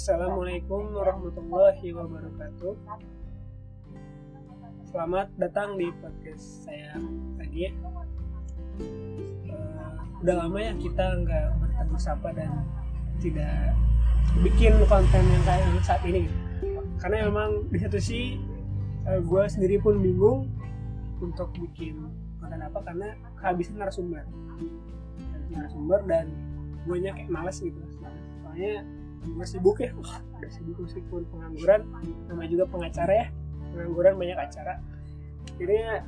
Assalamualaikum warahmatullahi wabarakatuh. Selamat datang di podcast saya lagi ya. Uh, udah lama ya kita nggak bertemu sapa dan tidak bikin konten yang kayak saat ini. Karena memang di satu sisi uh, gue sendiri pun bingung untuk bikin konten apa karena kehabisan narasumber. Narasumber dan gue kayak males gitu. Soalnya gue sibuk ya. Udah sibuk meskipun pengangguran. Nama juga pengacara ya. Pengangguran banyak acara. Akhirnya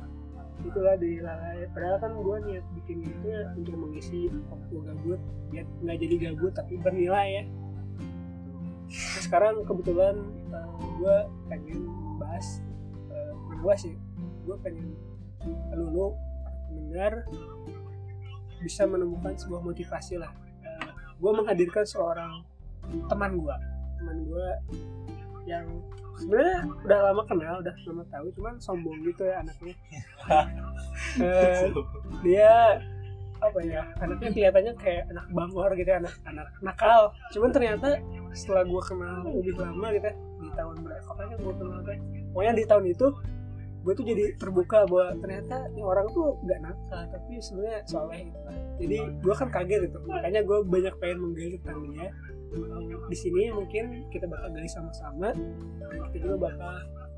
itulah dilalai padahal kan gue niat bikin itu ya untuk mengisi waktu gabut. Biar nggak jadi gabut tapi bernilai ya. Nah, sekarang kebetulan uh, eh, gue pengen bahas uh, bahas sih. Gue pengen lulu mendengar bisa menemukan sebuah motivasi lah. Uh, gue menghadirkan seorang teman gue teman gue yang sebenarnya udah lama kenal udah lama tahu cuman sombong gitu ya anaknya. Uh, dia apa ya anaknya kelihatannya kayak anak bangor gitu ya, anak anak nakal. Cuman ternyata setelah gue kenal lebih lama gitu ya, di tahun berapa kapan gue kenal kan pokoknya di tahun itu gue tuh jadi terbuka bahwa ternyata ini orang tuh gak nakal tapi sebenarnya soleh gitu kan. Jadi gue kan kaget gitu makanya gue banyak pengen menggali tentang dia di sini mungkin kita bakal gali sama-sama. Kita juga bakal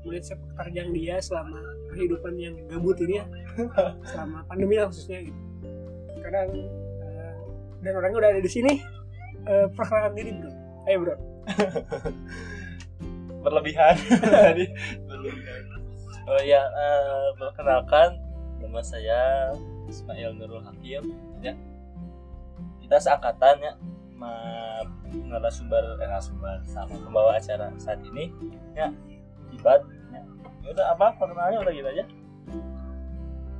melihat sepak terjang dia selama kehidupan yang gabut ini ya. Selama pandemi lah khususnya gitu. Sekarang uh, dan orangnya udah ada di sini uh, perkenalkan diri bro. Ayo bro. Berlebihan. Tadi. Berlebihan. Oh ya uh, perkenalkan nama saya Ismail Nurul Hakim. Ya. Kita seangkatan ya narasumber eh, narasumber sama pembawa acara saat ini ya ibad ya. ya udah apa perkenalannya udah gitu aja?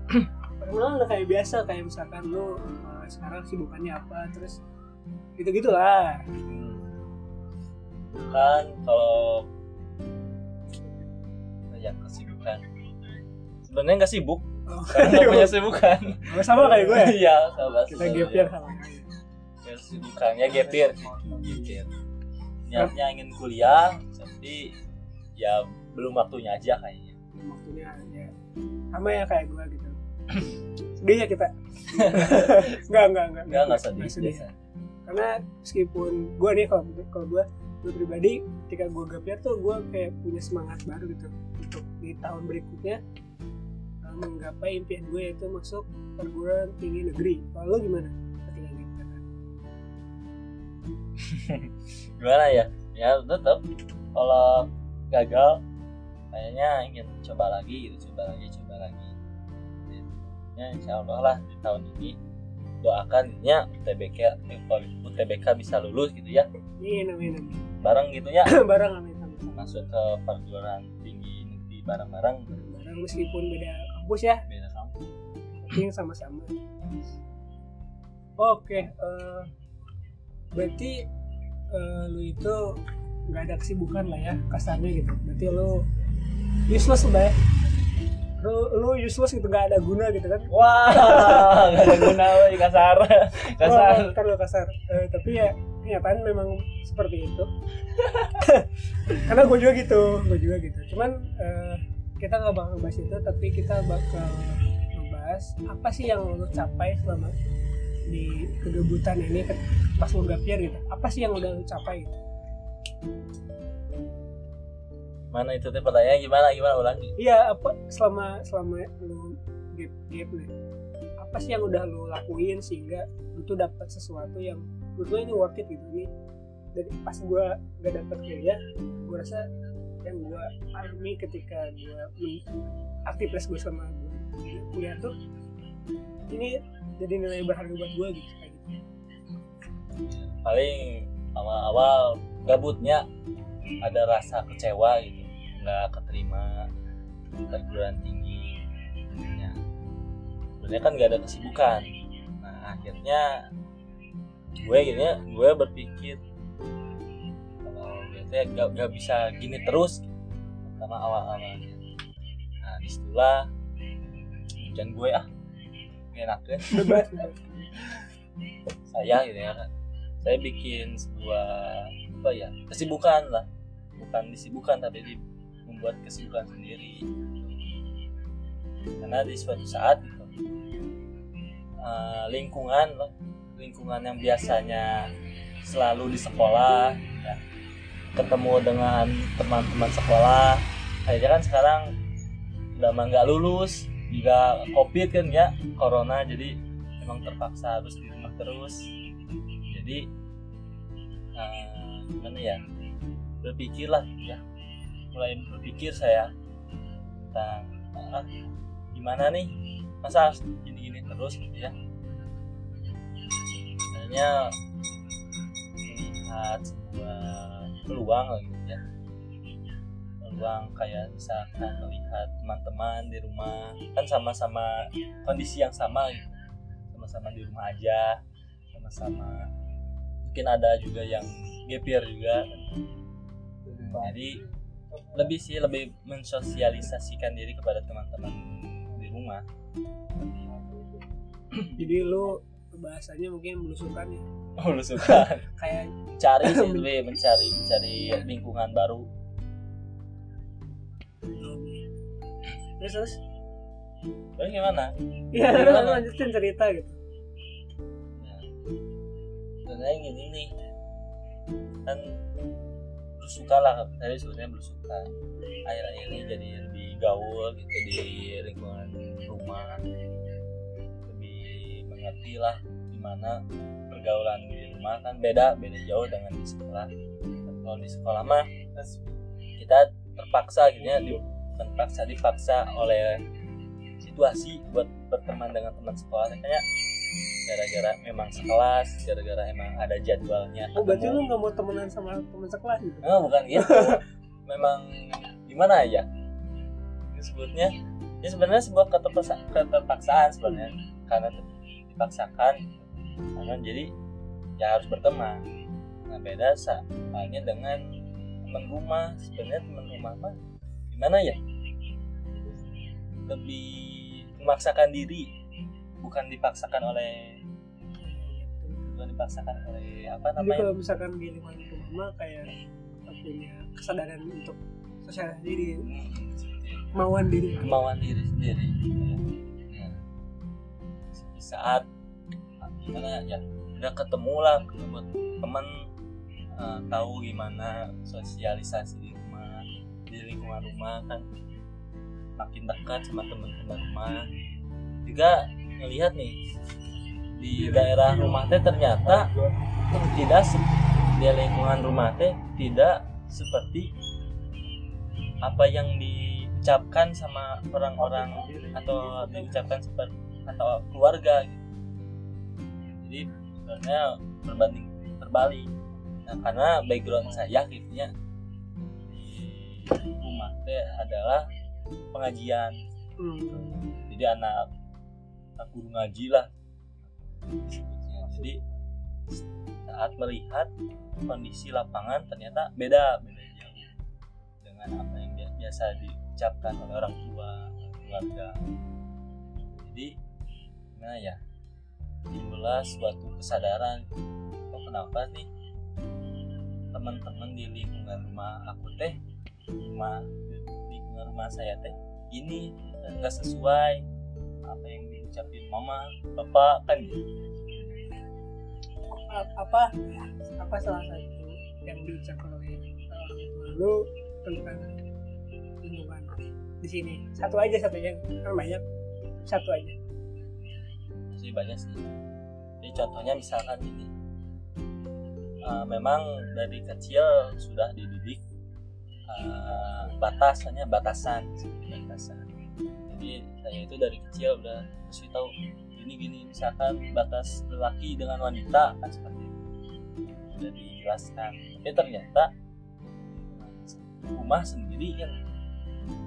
Perkenalan udah kayak biasa kayak misalkan lu uh, sekarang sibukannya apa terus gitu gitulah kan kalau ya kesibukan. Sebenarnya nggak sibuk oh, karena nggak punya sibukan. Sama kayak gue ya? iya sama kita gap sama gapir gapir niatnya ingin kuliah tapi ya belum waktunya aja kayaknya. Belum waktunya aja sama ya kayak gue gitu. Sedih ya kita? Enggak enggak enggak enggak enggak sedih, sedih. karena meskipun gue nih kalau kalau gue gue pribadi ketika gue gapir tuh gue kayak punya semangat baru gitu. Untuk di tahun berikutnya uh, menggapai impian gue yaitu masuk perguruan tinggi negeri. Kalau lo gimana gimana ya? Ya tetap kalau gagal kayaknya ingin coba lagi gitu coba lagi coba lagi. Ya insya Allah lah di tahun ini doakan ya UTBK UTBK bisa lulus gitu ya. Amin amin amin. Bareng gitu ya? Bareng amin, amin. masuk ke perguruan tinggi negeri bareng-bareng. Bareng meskipun beda kampus ya. Beda kampus. Tapi sama-sama. Oke uh, berarti uh, lu itu nggak ada kesibukan lah ya kasarnya gitu. Berarti lu useless lah ya. Lu, lu useless gitu nggak ada guna gitu kan? Wah nggak ada guna woy, kasar. Kasar. oh, kan lu kasar. Uh, tapi ya kenyataan memang seperti itu. Karena gue juga gitu gue juga gitu. Cuman uh, kita nggak bakal bahas itu tapi kita bakal membahas apa sih yang lu capai selama di kegebutan ini pas lu gapir gitu. Apa sih yang udah lu capai gitu? Mana itu teh pertanyaan gimana? Gimana? Ulangi. Iya apa selama selama lu gap gap nih apa sih yang udah lu lakuin sehingga tuh dapat sesuatu yang menurut gue ini worth it gitu? Ini dari pas gue gak dapet kuliah gue rasa yang gue alami ketika gue aktivitas gue sama gue kuliah tuh ini jadi nilai berharga buat gue gitu gitu. Paling awal-awal gabutnya ada rasa kecewa gitu. Nggak keterima perguruan tinggi. Ya. sebenarnya kan nggak ada kesibukan. Nah akhirnya gue gini ya gue berpikir kalau biasanya gak, gak bisa gini terus. Karena awal-awalnya. Nah di situlah hujan gue ah enak bebas saya gitu ya saya bikin sebuah apa ya kesibukan lah. Bukan disibukkan tapi di, membuat kesibukan sendiri. Karena di suatu saat gitu, eh, lingkungan loh lingkungan yang biasanya selalu di sekolah ya, ketemu dengan teman-teman sekolah. Akhirnya kan sekarang udah mah nggak lulus juga covid kan ya corona jadi emang terpaksa harus di rumah terus. Jadi eh, gimana ya berpikirlah ya. Mulai berpikir saya tentang ah, gimana nih? Masa gini-gini terus gitu ya? Sebenarnya melihat sebuah peluang gitu ya peluang kayak misalkan melihat teman-teman di rumah. Kan sama-sama kondisi yang sama gitu. Sama-sama di rumah aja. Sama-sama mungkin ada juga yang gapir juga. Jadi lebih sih lebih mensosialisasikan diri kepada teman-teman di rumah. Jadi lu bahasanya mungkin belusukan ya? Oh lu suka kayak cari sih lebih mencari mencari lingkungan baru terus terus? Terus gimana? Ya Gimana? lanjutin cerita gitu. Nah, sebenarnya gini nih kan berusuka lah tadi sebenarnya berusuka akhir-akhir ini jadi lebih gaul gitu di lingkungan rumah. Lebih mengerti lah gimana pergaulan di rumah. Kan beda beda jauh dengan di sekolah. Kalau di sekolah mah kita terpaksa gitu ya di, terpaksa dipaksa oleh situasi buat berteman dengan teman sekolah makanya gara-gara memang sekelas gara-gara emang ada jadwalnya oh berarti lu nggak mau temenan sama teman sekelas gitu Oh, bukan gitu. Memang gimana ya? Disebutnya ya sebenarnya sebuah keterpaksa- keterpaksaan sebenarnya karena dipaksakan karena jadi ya harus berteman. Nah beda halnya dengan teman rumah sebenarnya teman rumah mah gimana ya? Lebih memaksakan diri bukan dipaksakan oleh bukan dipaksakan oleh apa jadi namanya kalau misalkan di lingkungan rumah mah kayak punya kesadaran untuk sosialisasi diri Hmm, itu. kemauan diri kemauan diri sendiri Nah, di saat gimana ya udah ketemu lah ketemu teman eh, tahu gimana sosialisasi di lingkungan rumah kan. Makin dekat sama teman-teman rumah. Juga ngelihat nih di daerah rumah teh ternyata tidak di lingkungan rumah teh tidak seperti apa yang diucapkan sama orang-orang atau diucapkan seperti atau keluarga gitu. jadi sebenarnya berbanding terbalik nah karena background saya gitu rumah teh adalah pengajian. Hmm. jadi anak anak guru ngaji lah. Jadi saat melihat kondisi lapangan ternyata beda beda jauh dengan apa yang bi- biasa diucapkan oleh orang tua keluarga. Jadi gimana ya? Timbullah suatu kesadaran. Kok kenapa nih teman-teman di lingkungan rumah aku teh rumah di lingkungan rumah saya teh ini nggak sesuai apa yang diucapin mama bapak kan gitu. Apa apa salah satu yang diucapkan oleh orang tua lu tentang lingkungan di sini satu aja satu aja kan banyak satu aja. Sih banyak sih. Jadi contohnya misalkan ini eh, memang dari kecil sudah dididik eh, batasannya batasan batasan. Jadi saya itu dari kecil udah kasih tahu gini gini misalkan batas lelaki dengan wanita kan seperti itu. Sudah dijelaskan. Tapi ternyata rumah sendiri kan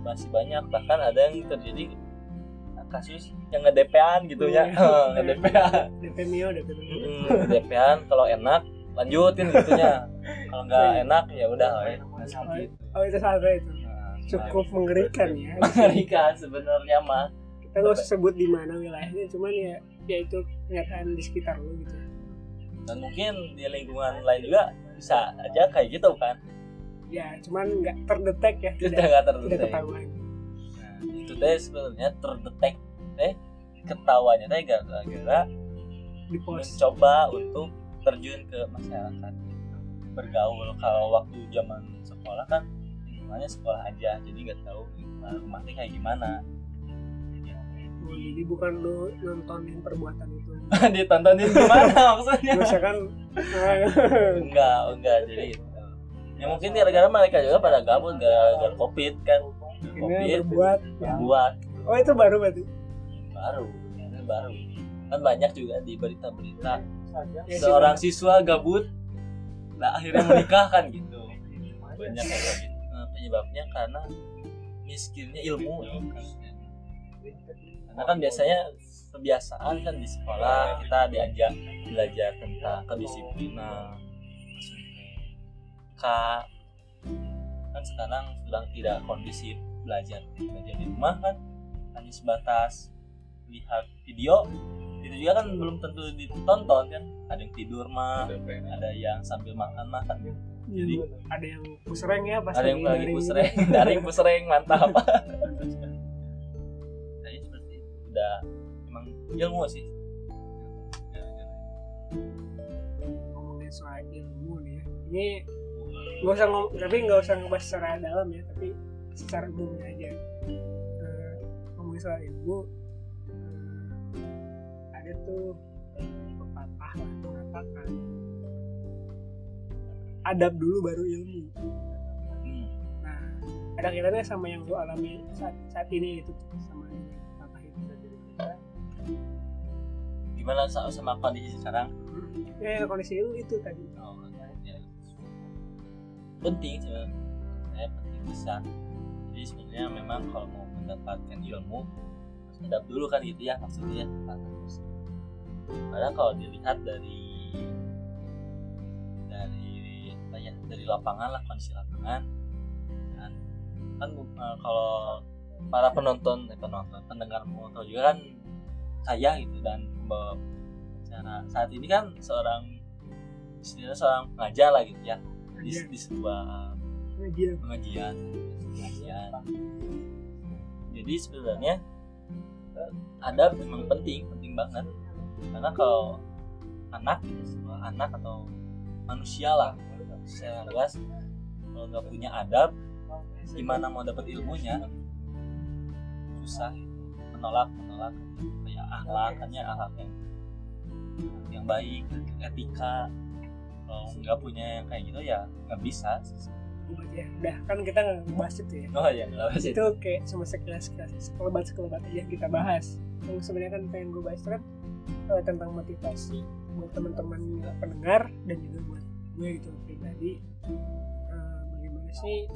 masih banyak. Bahkan ada yang terjadi kasus yang nge-DP-an gitu ya. Iya. nge-DP-an DP Mio DP Mio. Mm, DP-an kalau enak lanjutin gitunya. Kalau nggak enak ya udah oh itu. satu itu. Nah, cukup mengerikan ya. Mengerikan sebenarnya mah. Kita nggak usah sebut di mana wilayahnya cuman ya ya itu kenyataan di sekitar lu gitu. Dan mungkin di lingkungan lain juga bisa aja kayak gitu kan? Ya cuman nggak terdetek ya tidak nggak tidak terdetek ketahuan. Nah, itu teh sebenarnya terdetek. Teh ketawanya teh gara-gara mencoba untuk terjun ke masyarakat. Bergaul kalau waktu zaman sekolah kan lingkungannya sekolah aja jadi nggak tahu lingkungan rumahnya kayak gimana. Oh, jadi bukan lu nontonin perbuatan itu. Ditontonin gimana maksudnya? Misalkan enggak enggak jadi gitu. ya mungkin gara-gara mereka juga pada gabut gara-gara covid kan. Covid berbuat ya. buat oh itu baru berarti? Baru ini baru. Kan banyak juga di berita-berita Ya, seorang siswa gabut nah akhirnya menikah kan gitu. Banyak kayak gitu. Nah, penyebabnya karena miskinnya ilmu. Ya. karena kan biasanya kebiasaan kan di sekolah kita diajak belajar tentang kedisiplinan. K kan sekarang sedang tidak kondisif belajar belajar di rumah kan hanya sebatas lihat video itu juga kan belum tentu ditonton kan. Ada yang tidur mah ada yang sambil makan makan jadi ada yang pusreng ya pas ada yang lagi pusreng daring pusreng mantap. Jadi seperti itu. Udah emang ilmu sih. Ngomongin soal ilmu nih ya. Ini nggak usah ngom tapi nggak usah ngebahas secara dalam ya tapi secara umumnya aja. Eh, ngomongin soal ilmu eh, eh, pepatah lah mengatakan. Adab dulu baru ilmu. Hmm. nah ada kaitannya sama yang gue alami saat, saat ini itu sama pepatah itu gimana sama, sama kondisi sekarang? Ya kondisi lu itu tadi. Oh, ya. penting sebenarnya. Saya penting bisa. Jadi sebenarnya memang kalau mau mendapatkan ilmu harus adab dulu kan gitu ya maksudnya karena kalau dilihat dari dari apa ya dari lapangan lah kondisi lapangan kan, kan eh, kalau para penonton eh, penonton pendengar tahu juga kan saya gitu dan pembawa acara. Saat ini kan seorang istilahnya seorang pengajar lah gitu ya di, Iya. di sebuah pengajian pengajian. Pengajian jadi sebenarnya eh, adab memang penting penting banget karena kalau anak gitu sebuah anak atau manusia lah secara luas kalau nggak punya adab gimana mau dapat ilmunya? Susah gitu. menolak menolak. Kayak akhlakannya akhlak yang yang baik etika. Kalau nggak punya yang kayak gitu ya nggak bisa. Gue baca ya. udah kan kita nggak ngebahas itu ya. Oh ya nggak bisa itu kayak cuma sekilas sekilas sekelebat sekelebat aja kita bahas. Yang sebenarnya kan pengen gue bahas itu kan eh, tentang motivasi buat teman-teman pendengar dan juga buat gue gitu pribadi. Eh, bagaimana sih?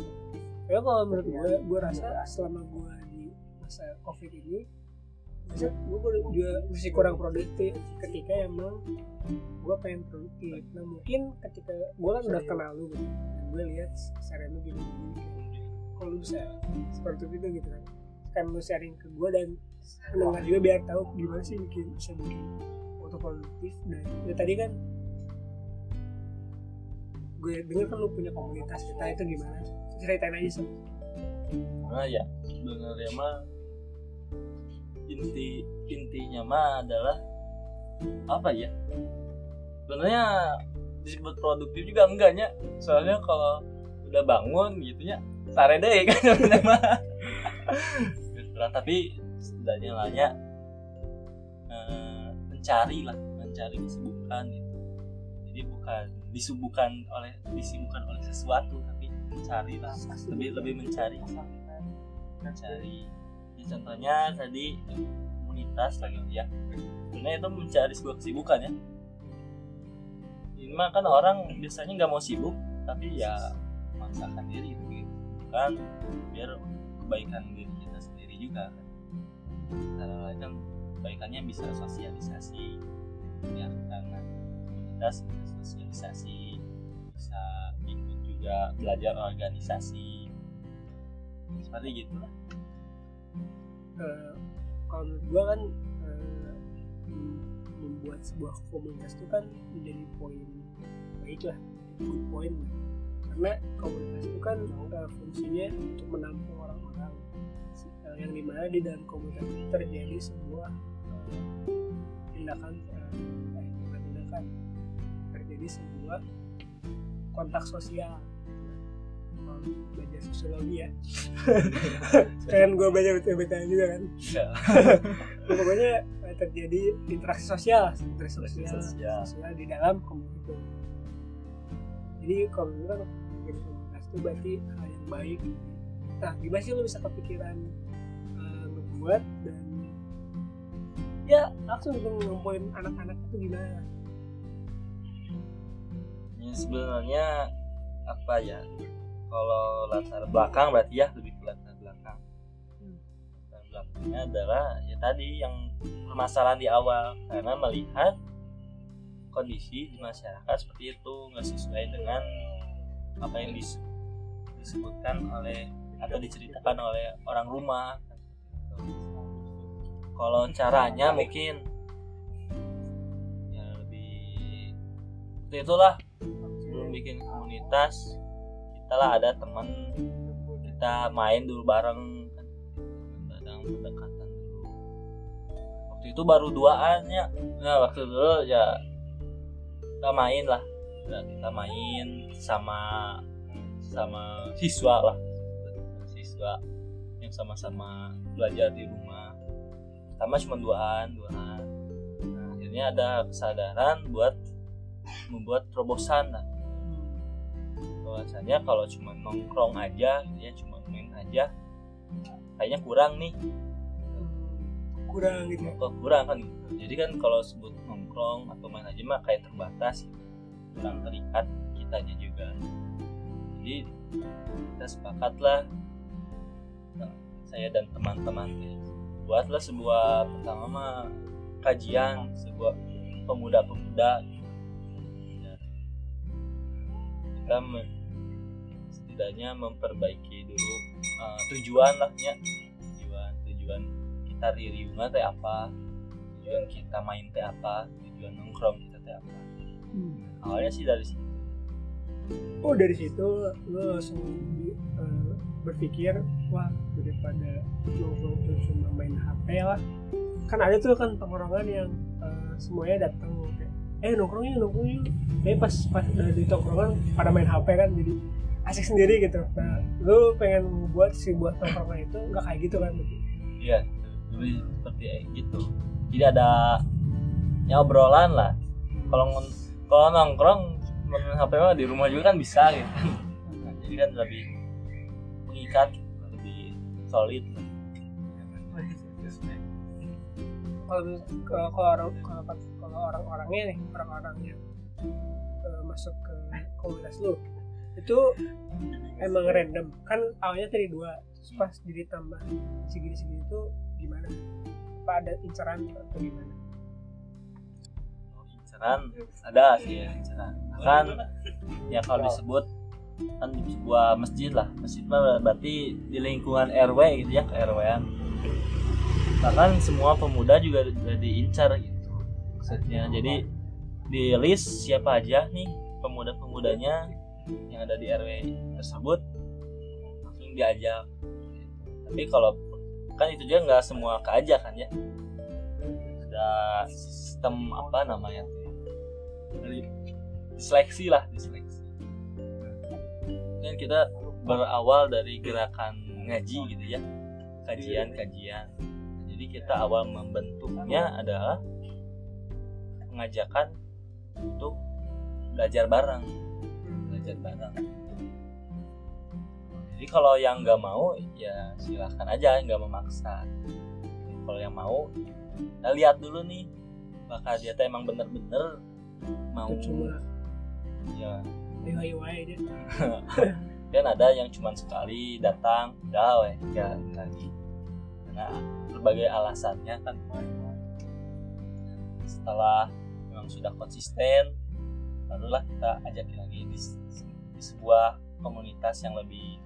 Ya kalau menurut gue gue rasa selama gue di masa covid ini masa gue juga masih kurang produktif ketika emang gue pengen produktif. Nah mungkin ketika gue kan udah kenal lu gitu dan gue lihat sharing lu gini gini kalau lu bisa seperti itu gitu kan kan lu sharing ke gue dan pendengar juga biar tahu gimana sih bikin bisa bikin foto produktif dan ya tadi kan gue denger kan lu punya komunitas kita itu gimana ceritain aja sih Nah ya sebenarnya mah inti intinya mah adalah apa ya? Sebenarnya disebut produktif juga enggaknya. Soalnya kalau udah bangun gitu ya sare deh kan sebenarnya mah. Tapi setidaknya lah ya eh, mencari lah, mencari kesibukan gitu. Jadi bukan disibukkan oleh disibukkan oleh sesuatu tapi mencari lah. Lebih lebih mencari. Mencari. Ya, contohnya tadi komunitas lagi ya. Sebenarnya itu mencari sebuah kesibukan ya. Ini mah kan orang biasanya nggak mau sibuk tapi ya memaksakan diri gitu. Kan biar kebaikan diri kita sendiri juga kan Lain kan kebaikannya bisa sosialisasi. Ya karena komunitas sosialisasi bisa ikut juga belajar organisasi. Seperti gitu lah. Eh, kalau menurut gue kan mem- membuat sebuah komunitas itu kan menjadi poin baik lah good point karena komunitas itu kan uh, fungsinya untuk menampung orang-orang uh, yang di mana di dalam komunitas itu terjadi sebuah uh, tindakan uh, eh, bukan tindakan terjadi sebuah kontak sosial. Belajar sosiologi ya. Kan gue belajar betul-betul juga kan. Ya. pokoknya eh, terjadi interaksi sosial interaksi sosial, Sosial. sosial di dalam komunitas. Jadi komunitas itu berarti hal yang baik. Nah gimana sih lo bisa kepikiran ngebuat dan ya langsung gitu ngumpulin anak-anak itu gimana? Ya, sebenarnya apa ya? Kalau latar belakang berarti ya lebih ke latar belakang. Hmm. latar belakangnya adalah ya tadi yang permasalahan di awal karena melihat kondisi di masyarakat seperti itu nggak sesuai dengan apa yang dis- disebutkan oleh atau diceritakan oleh orang rumah kalau caranya mungkin ya lebih seperti itulah. Sebelum bikin komunitas kita lah ada teman. Kita main dulu bareng kan. Bareng pendekatan dulu. Waktu itu baru duaan ya nah waktu dulu ya kita main lah. Ya, kita main sama sama siswa lah. Siswa sama-sama belajar di rumah. Pertama cuma duaan duaan. Nah, akhirnya ada kesadaran buat membuat terobosan lah bahwasanya kalau cuma nongkrong aja gitu ya cuma main aja kayaknya kurang nih. Kurang gitu ya? Kok kurang kan gitu. jadi kan kalau sebut nongkrong atau main aja mah kayak terbatas gitu. kurang terikat kitanya juga. Jadi kita sepakat lah nah, saya dan teman-teman buatlah sebuah pertama mah kajian sebuah pemuda-pemuda. Ya. kita me- setidaknya memperbaiki dulu uh, tujuan lah ya tujuan tujuan kita riuhnya teh apa tujuan kita main teh apa tujuan nongkrong kita teh apa awalnya sih dari situ oh dari situ lo langsung di- eh, berpikir wah daripada nongkrong tuh cuma main HP lah. Kan ada tuh kan tongkrongan yang eh, semuanya datang kayak eh nongkrong yuk nongkrong yuk. Eh pas pas udah di tongkrongan pada main HP kan jadi asik sendiri gitu. Nah lu pengen buat si buat tongkrongan itu nggak kayak gitu kan? Iya dulu seperti gitu. Jadi ada ya obrolan lah. Kalau kalau nongkrong main HP mah di rumah juga kan bisa gitu. Jadi kan lebih mengikat solid. Kalau kalau kalau orang kalau, orang-orangnya nih orang-orang yang eh, masuk ke komunitas lu itu emang random. Kan awalnya tadi dua terus pas jadi tambah segini-segini itu gimana? Apa ada inceran atau gimana? Inceran? Ada sih ya inceran. Kan ya kalau disebut kan di sebuah masjid lah. Masjid mah berarti di lingkungan RW gitu ya RW-an bahkan semua pemuda juga udah diincar gitu maksudnya. Jadi di list siapa aja nih pemuda-pemudanya yang ada di RW tersebut langsung diajak. Tapi kalau kan itu juga nggak semua keajak kan ya. Ada sistem apa namanya? Dari diseleksi lah diseleksi kan kita berawal dari gerakan ngaji gitu ya. Kajian kajian. Jadi kita awal membentuknya adalah pengajakan untuk belajar bareng. Belajar bareng. Jadi kalau yang nggak mau ya silahkan aja nggak memaksa. Kalau yang mau kita lihat dulu nih bakal dia tuh emang bener-bener mau cuma ya DIY aja kan ada yang cuma sekali datang udah weh ya lagi. Karena berbagai alasannya kan setelah memang sudah konsisten barulah kita ajakin lagi di, di sebuah komunitas yang lebih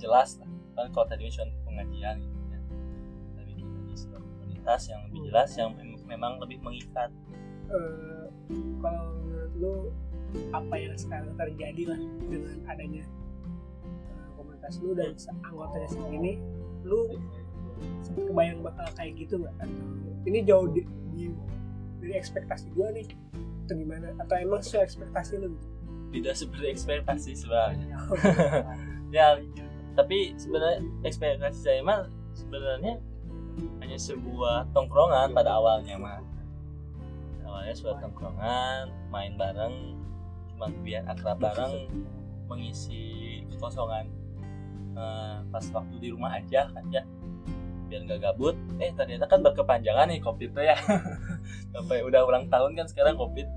jelas lah. Kan kalau tadi cuma pengajian gitu ya. Tapi kita di sebuah komunitas yang lebih jelas yang mem- memang lebih mengikat. Eh, kalau menurut lu apa yang sekarang terjadi lah dengan adanya uh, komunitas lu dan anggotanya segini lu sempet kebayang bakal kayak gitu nggak? Ini jauh di, di- dari ekspektasi gua nih atau gimana? Atau emang sesuai ekspektasi lu? Gitu tidak seperti ekspektasi sebenarnya. Ya. Tapi sebenarnya ekspektasi saya mah sebenarnya hanya sebuah tongkrongan pada awalnya mah. Awalnya sebuah tongkrongan main bareng cuma biar akrab bareng mengisi kekosongan. Eh, pas waktu di rumah aja kan ya biar nggak gabut. Eh ternyata kan berkepanjangan nih covid tuh ya. Sampai udah ulang tahun kan sekarang covid.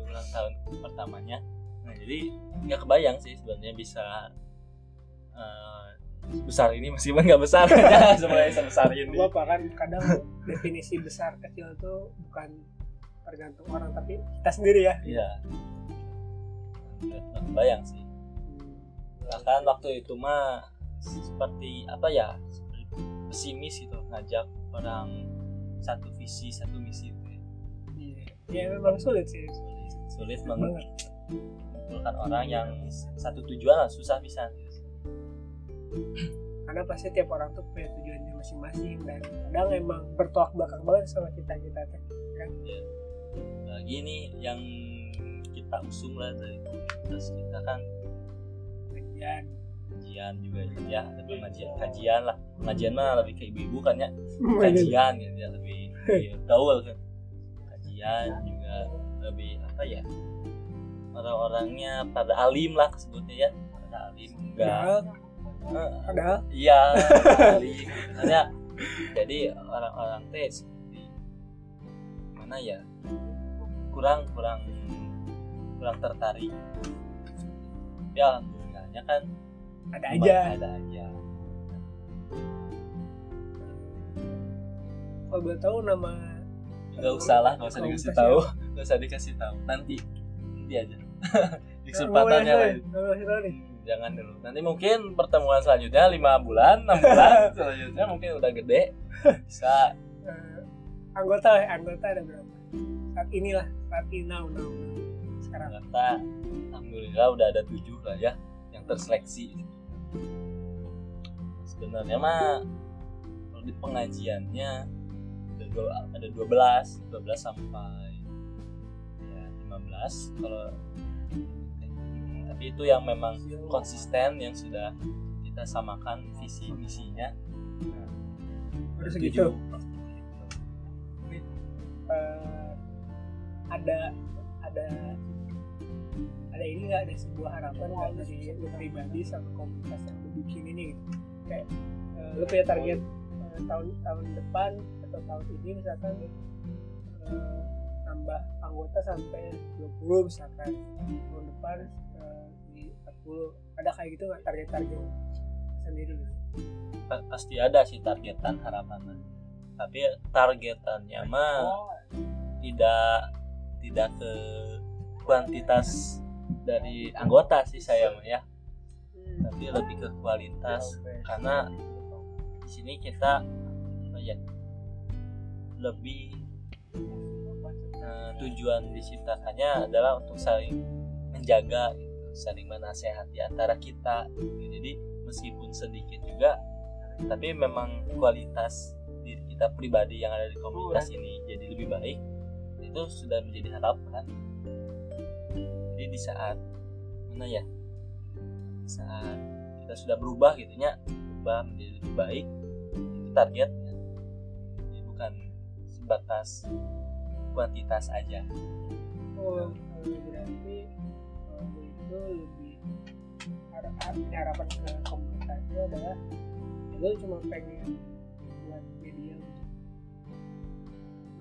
Ulang tahun pertamanya. Nah jadi nggak kebayang sih sebenarnya bisa eh, besar ini meskipun nggak besar. Ya sebenarnya sebesar ini. Gak apa kan kadang definisi besar kecil itu bukan tergantung orang tapi kita sendiri ya. Iya nggak kebayang sih. Bahkan waktu itu mah seperti apa ya seperti pesimis gitu ngajak orang satu visi satu misi itu ya. Iya, ya memang sulit sih. Sulit sulit banget. Mengumpulkan orang yang satu tujuan lah susah bisa. Karena pasti tiap orang tuh punya tujuannya masing-masing dan kadang emang bertolak belakang banget sama kita kita teh lagi nih yang kita usung lah dari komunitas kita kan kajian. Kajian juga ya ada pengajian kajian. lah. Pengajian mah lebih ke ibu-ibu kan ya. Kajian gitu ya lebih, lebih gaul. Kan kajian juga lebih apa ya orang-orangnya pada alim lah sebutnya ya. Pada alim enggak. Padahal. Iya alim Makanya, jadi orang-orang teh seperti mana ya kurang kurang kurang tertarik. Ya alhamdulillahnya kan ada aja. ada aja. Kalau boleh tahu nama nggak usah lah nggak usah dikasih tahu. nggak usah dikasih tahu. Nanti nanti aja. Di Nggak kesempatannya boleh, lain. nih. Jangan dulu. Nanti mungkin pertemuan selanjutnya lima bulan enam bulan selanjutnya mungkin udah gede. Bisa. Eh, anggota ya anggota ada berapa? Saat inilah saat ini now now ternyata alhamdulillah udah ada tujuh lah ya yang terseleksi. Sebenarnya mah kalau di pengajiannya ada dua ada 12 12 sampai ya 15 kalau tapi itu yang memang konsisten yang sudah kita samakan visi misinya baru Ada segitu. Eh, ada ada ada ini nggak ada sebuah harapan nggak dari lu pribadi sama komunitas yang lu bikin ini? Gitu kayak eh, lu punya target eh, tahun tahun depan atau tahun ini misalkan eh, nambah anggota sampai 20 misalkan tahun depan eh, di 40 ada kayak gitu nggak target-target sendiri? Gitu? Pa- pasti ada sih targetan harapan. Tapi targetannya mah tidak tidak ke kuantitas dari anggota sih saya mah ya. Tapi lebih ke kualitas karena di sini kita apa ya lebih eh, tujuan diciptakannya adalah untuk saling menjaga gitu, saling menasehati antara kita. Gitu. jadi meskipun sedikit juga tapi memang kualitas diri kita pribadi yang ada di komunitas ini jadi lebih baik itu sudah menjadi harapan jadi di saat mana ya saat kita sudah berubah gitu nya berubah menjadi lebih baik itu targetnya. Jadi bukan sebatas kuantitas aja. Oh, berarti itu lebih har- har- punya harapan ke komunitas itu adalah lu cuma pengen buat media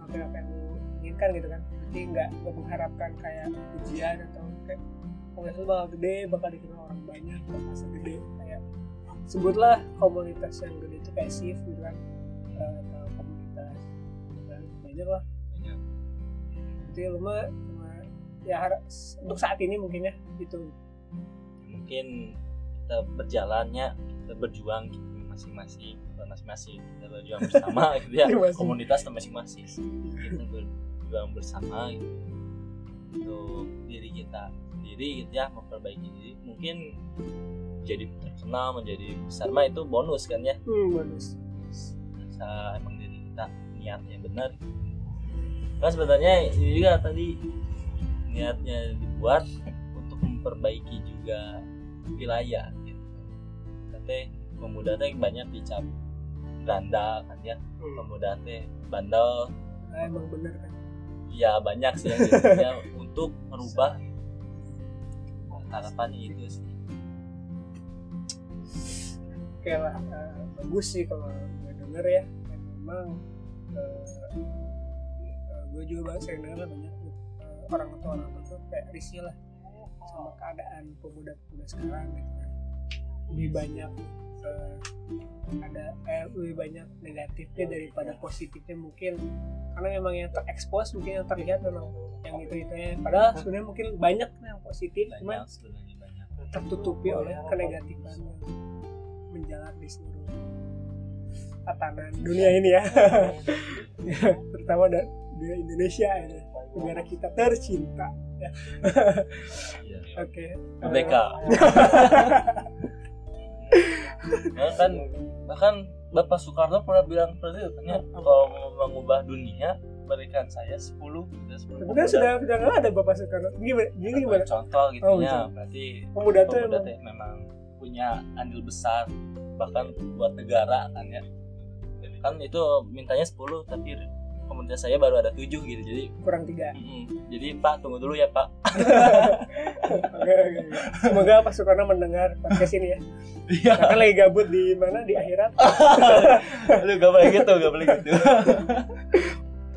apa apa yang lu inginkan gitu kan. Berarti nggak nggak mengharapkan kayak ujian atau kayak komunitas lu bakal gede bakal dikenal orang banyak bakal segede kayak sebutlah komunitas yang gede itu kayak shift gitu kan. Eh, atau komunitas dan banyak lah banyak. Jadi lu mah cuma ya har- untuk saat ini mungkin ya itu mungkin kita berjalannya kita berjuang gitu masing-masing masing-masing kita berjuang bersama gitu ya komunitas masing-masing. Kita berjuang bersama gitu. Untuk diri kita sendiri gitu ya memperbaiki diri. Mungkin jadi terkenal menjadi besar mah itu bonus kan ya? Hmm, bonus. Asal emang diri kita niatnya benar. Kan sebenarnya ini juga tadi niatnya dibuat untuk memperbaiki juga wilayah gitu. Tapi pemuda teh banyak dicap beranda kan ya. Hmm. pemuda teh bandel. Nah, emang bener kan ya banyak sih yang untuk merubah harapannya itu sih. Oke lah eh, bagus sih kalau gue denger ya. Memang eh, eh, gue juga banget sering denger banyak eh, orang tua orang tua tuh kayak risih lah sama keadaan pemuda-pemuda sekarang gitu kan. Lebih banyak eh, ada eh, lebih banyak negatifnya daripada positifnya mungkin karena memang yang terekspos mungkin yang terlihat memang yang itu itunya padahal sebenarnya mungkin banyak yang positif cuman banyak sebenarnya banyak. tertutupi oleh kenegatifan yang menjalar di seluruh tatanan dunia ini ya. Terutama da- di Indonesia ini negara kita tercinta ya. Iya. oke. Merdeka. Bahkan bahkan Bapak Soekarno pernah bilang seperti itu kan ya kalau mau mengubah dunia berikan saya 10 gitu 10 tapi kan sudah sudah nggak ada bapak Soekarno. Gimana jadi gimana contoh gitu Oh, ya berarti pemuda tuh pemuda teh memang punya andil besar bahkan buat negara kan ya. Kan itu mintanya 10 tapi komunitas saya baru ada 7 gitu jadi kurang tiga. Mm, jadi Pak tunggu dulu ya Pak. Semoga Pak Soekarno mendengar podcast ini ya. Iya. Karena lagi gabut di mana? Di akhirat. Lu gak boleh gitu gak boleh gitu.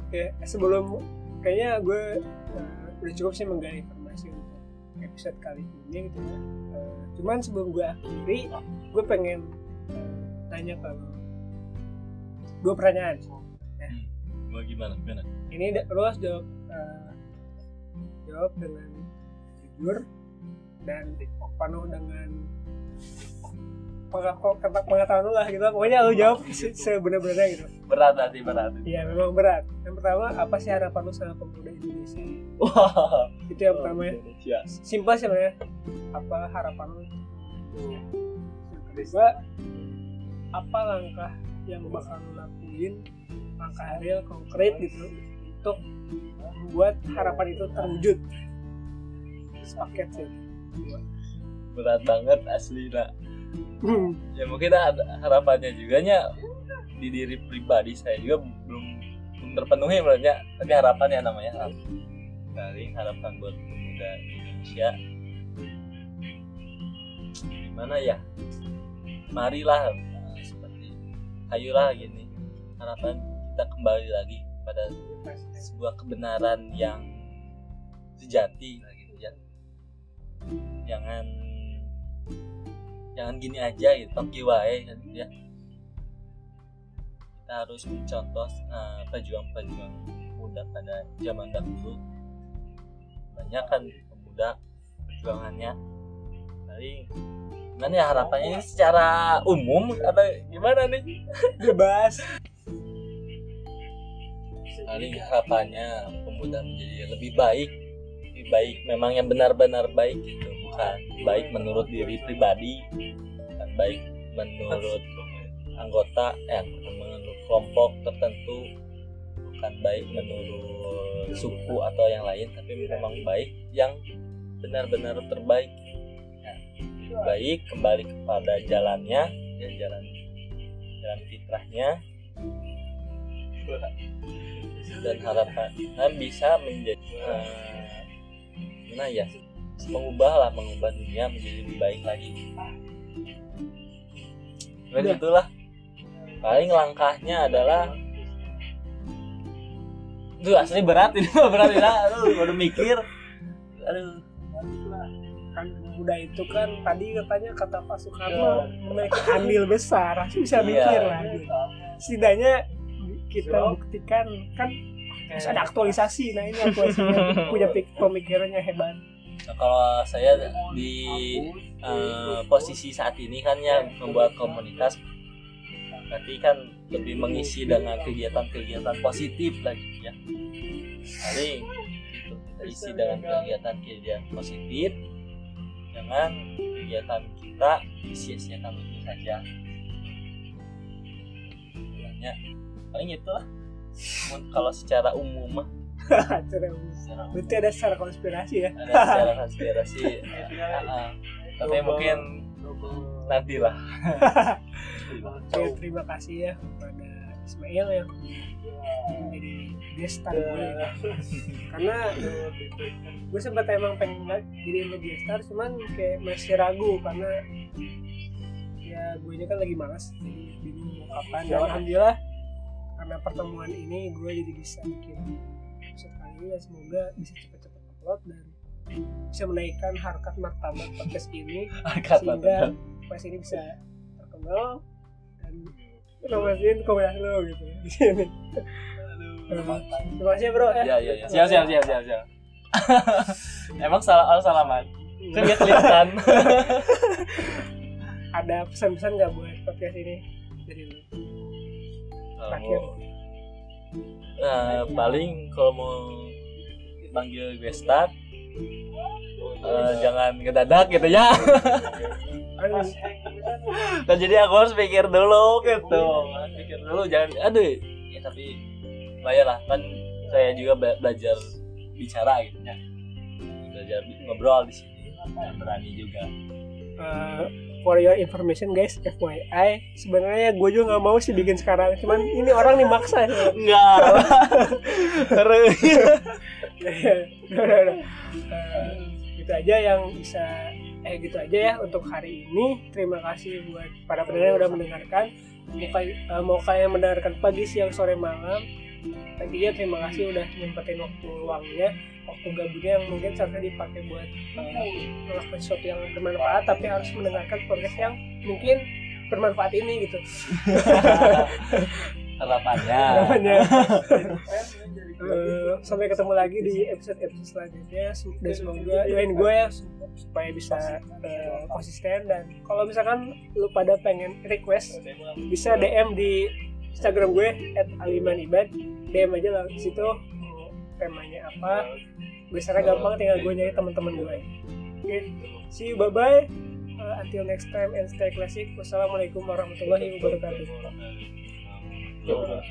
Oke, sebelum kayaknya gue uh, udah cukup sih menggali informasi untuk episode kali ini gitu ya. Uh, cuman sebelum gue akhiri, gue pengen uh, tanya ke lo. Dua pertanyaan. Mau gimana gimana Ini lo harus jawab uh, jawab dengan jujur dan penuh dengan pengetahuan pengetahuan lo lah gitu. Pokoknya lo jawab se- sebenar-benarnya gitu. berat hati berat Iya memang berat. Yang pertama apa sih harapan lo sama pemuda Indonesia? wah Itu yang pertama ya. Simpel sih sebenarnya apa harapan lu yang kedua apa langkah yang bakal lu lakuin langkah real konkret gitu untuk membuat harapan itu terwujud. Sepaket sih. Berat banget asli nak. Hmm. ya mungkin ada harapannya juga nya. Di diri pribadi saya juga belum belum terpenuhi sebenarnya tapi harapannya namanya paling harapan buat pemuda Indonesia. Gimana ya? Marilah ayolah gini. Harapan kita kembali lagi pada sebuah kebenaran yang sejati gitu ya. Jangan jangan gini aja gitu. Toki wae kan gitu ya. Kita harus mencontoh eh, pejuang-pejuang muda pada zaman dahulu. Banyak kan pemuda perjuangannya. Paling gimana ya harapannya ini secara umum atau gimana nih? Bebas. Paling harapannya pemuda menjadi lebih baik. Lebih baik memang yang benar-benar baik gitu bukan baik menurut diri pribadi bukan baik menurut anggota eh menurut kelompok tertentu bukan baik menurut suku atau yang lain tapi memang baik yang benar-benar terbaik baik kembali kepada jalannya ya jalan jalan fitrahnya. Dan harapan dan bisa menjadi gimana ya mengubah lah mengubah dunia menjadi lebih baik lagi. Dan Udah. itulah paling langkahnya adalah Duh asli berat ini berat ya aduh baru mikir. Aduh. Kan muda itu kan tadi katanya kata Pak Soekarno memiliki andil besar harus bisa Iya. mikir lah gitu. setidaknya kita buktikan kan harus ada aktualisasi. Nah ini aktualisasinya punya pemikirannya hebat. Nah, kalau saya di eh, posisi saat ini kan ya membuat komunitas berarti kan lebih mengisi dengan kegiatan-kegiatan positif lagi ya. Paling gitu kita terisi dengan kegiatan-kegiatan positif jangan kegiatan kita disia-siakan begitu saja. Ya paling itu lah. Mun- kalau secara umum mah. Secara umum. Berarti ada secara konspirasi ya? Ada secara konspirasi. Ah. tapi mungkin nanti lah Oke, terima kasih ya kepada Ismail yang menjadi gestar gue karena gue sempat emang pengen banget jadi gestar cuman kayak masih ragu karena ya gue kan lagi malas jadi bingung mau kapan. Dan alhamdulillah karena pertemuan ini gue jadi bisa bikin episode kali ini dan semoga bisa cepet-cepet upload dan bisa menaikkan harkat martabat podcast ini. Angkat sehingga podcast ini bisa terkenal dan promosiin komunitas lo gitu. di sini. Terima kasih ya, bro. Ya. ya ya ya siap siap siap siap siap. Emang salah oh, salaman kan dia kelihatan. Ada pesan-pesan nggak buat podcast ini? Dari lu? Terakhir. Nah, paling kalau mau dipanggil gestar eh, jangan ngedadak gitu ya. Kan jadi aku harus pikir dulu gitu. Pikir dulu jangan aduh. Ya tapi lumayan lah kan saya juga bela- belajar bicara gitu ya. Belajar ngobrol di sini dan berani juga. Uh, for your information guys, FYI, sebenarnya gue juga nggak mau sih bikin sekarang, cuman ini orang nih maksa. udah, udah. Eh, gitu aja yang bisa eh gitu aja ya untuk hari ini. Terima kasih buat para pendengar yang udah mendengarkan. Mau kayak eh, mau kalian mendengarkan pagi siang sore malam tadi ya terima kasih udah nyempetin waktu luangnya. Waktu gabutnya yang mungkin seharusnya dipakai buat eh, melakukan sesuatu yang bermanfaat tapi harus mendengarkan podcast yang mungkin bermanfaat ini gitu. Harapannya harapannya Eh, sampai ketemu lagi di episode episode selanjutnya. Dan semoga doain gue ya supaya bisa eh, konsisten. Dan kalau misalkan lu pada pengen request bisa DM di Instagram gue @alimanibad DM aja lah di situ temanya apa biasanya gampang tinggal gue nyari teman-teman gue. Oke see you bye bye until next time and stay classic. Wassalamualaikum warahmatullahi wabarakatuh. Tuh.